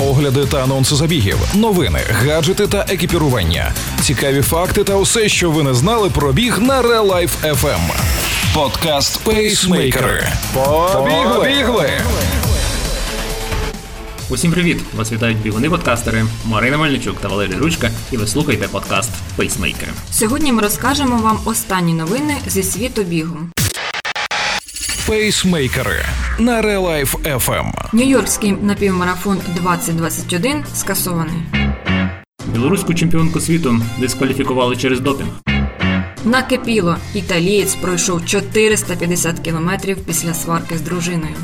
огляди та анонси забігів, новини, гаджети та екіпірування, цікаві факти та усе, що ви не знали про біг на Real Life FM. Подкаст Пейсмейкери. Побігли! Усім привіт! Вас вітають бігуни-подкастери Марина Мельничук та Валерій Ручка, і ви слухаєте подкаст Пейсмейкери. Сьогодні ми розкажемо вам останні новини зі світу бігу. Пейсмейкери на Relife FM. Нью-Йоркський напівмарафон 2021 скасований. Білоруську чемпіонку світу дискваліфікували через допінг. Накипіло. Італієць пройшов 450 кілометрів після сварки з дружиною.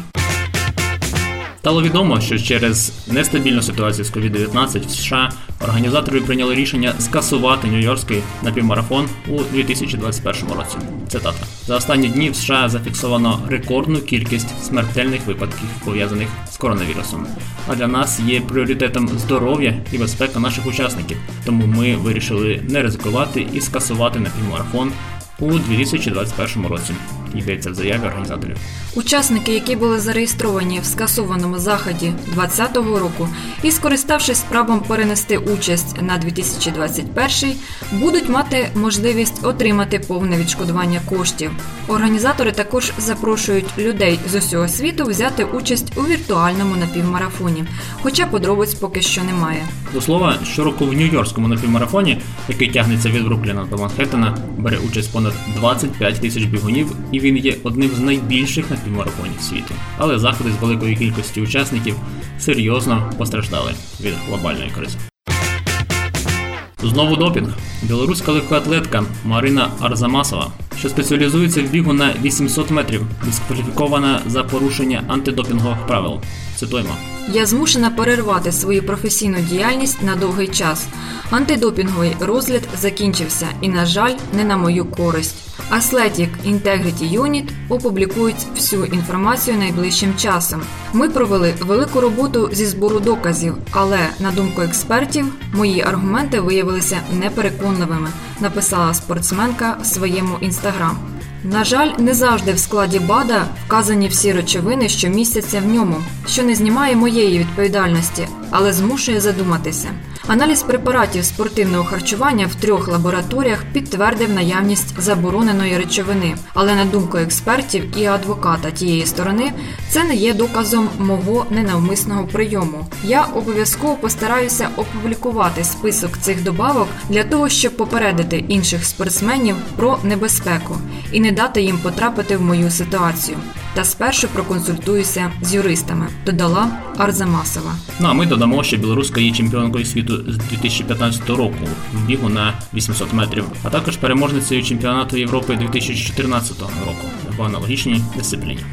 Стало відомо, що через нестабільну ситуацію з COVID-19 в США організатори прийняли рішення скасувати Нью-Йоркський напівмарафон у 2021 році. Цитата за останні дні в США зафіксовано рекордну кількість смертельних випадків пов'язаних з коронавірусом. А для нас є пріоритетом здоров'я і безпека наших учасників. Тому ми вирішили не ризикувати і скасувати напівмарафон у 2021 році. Йдеться в заяві організаторів. Учасники, які були зареєстровані в скасованому заході 2020 року і, скориставшись правом перенести участь на 2021, будуть мати можливість отримати повне відшкодування коштів. Організатори також запрошують людей з усього світу взяти участь у віртуальному напівмарафоні, хоча подробиць поки що немає. До слова, щороку в Нью-Йоркському напівмарафоні, який тягнеться від Брукліна до Манхеттена, бере участь понад 25 тисяч бігунів, і він є одним з найбільших напівмарафонів світу. Але заходи з великою кількістю учасників серйозно постраждали від глобальної кризи. Знову допінг. Білоруська легкоатлетка Марина Арзамасова, що спеціалізується в бігу на 800 метрів, дискваліфікована за порушення антидопінгових правил. Цитуємо. Я змушена перервати свою професійну діяльність на довгий час. Антидопінговий розгляд закінчився і, на жаль, не на мою користь. Athletic Integrity Unit опублікують всю інформацію найближчим часом. Ми провели велику роботу зі збору доказів, але, на думку експертів, мої аргументи виявилися непереконливими, написала спортсменка в своєму інстаграм. На жаль, не завжди в складі БАДа вказані всі речовини, що містяться в ньому, що не знімає моєї відповідальності, але змушує задуматися. Аналіз препаратів спортивного харчування в трьох лабораторіях підтвердив наявність забороненої речовини. Але на думку експертів і адвоката тієї сторони, це не є доказом мого ненавмисного прийому. Я обов'язково постараюся опублікувати список цих добавок для того, щоб попередити інших спортсменів про небезпеку і не дати їм потрапити в мою ситуацію. Та спершу проконсультуюся з юристами, додала Арзамасова. Ну а ми додамо, що білоруска є чемпіонкою світу з 2015 року в бігу на 800 метрів, а також переможницею чемпіонату Європи 2014 року в аналогічній дисципліні.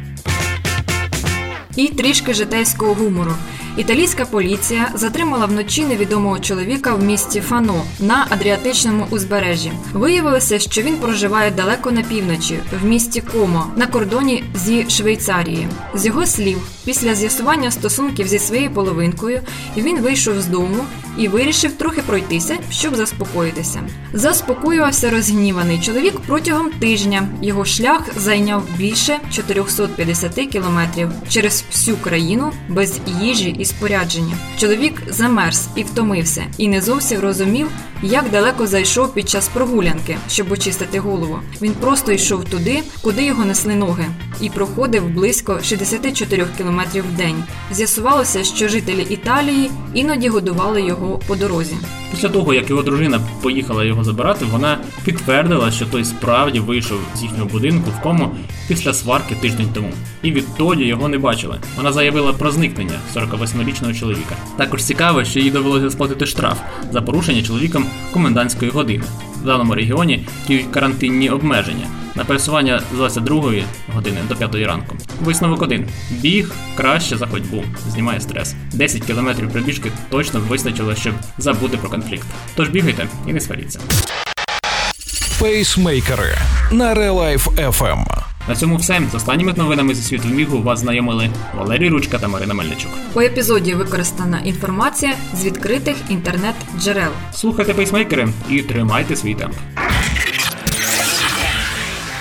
І трішки житейського гумору. Італійська поліція затримала вночі невідомого чоловіка в місті Фано на Адріатичному узбережжі. Виявилося, що він проживає далеко на півночі, в місті Комо, на кордоні зі Швейцарії. З його слів, після з'ясування стосунків зі своєю половинкою, він вийшов з дому і вирішив трохи пройтися, щоб заспокоїтися. Заспокоювався розгніваний чоловік протягом тижня. Його шлях зайняв більше 450 кілометрів через всю країну без їжі і спорядження. Чоловік замерз і втомився, і не зовсім розумів, як далеко зайшов під час прогулянки, щоб очистити голову. Він просто йшов туди, куди його несли ноги, і проходив близько 64 кілометрів в день. З'ясувалося, що жителі Італії іноді годували його по дорозі. Після того, як його дружина поїхала його забирати, вона підтвердила, що той справді вийшов з їхнього будинку в кому після сварки тиждень тому. І відтоді його не бачили. Вона заявила про зникнення 48-річного чоловіка. Також цікаво, що їй довелося сплатити штраф за порушення чоловіком комендантської години. В даному регіоні діють карантинні обмеження на пересування з 22 години до 5 ранку. Висновок один: біг краще за ходьбу, знімає стрес. 10 кілометрів пробіжки точно вистачило, щоб забути про конфлікт. Тож бігайте і не сваріться. Пейсмейкери на Релайф FM. На цьому все. З останніми новинами зі світу бігу вас знайомили Валерій Ручка та Марина Мельничук. У епізоді використана інформація з відкритих інтернет-джерел. Слухайте пейсмейкери і тримайте свій темп.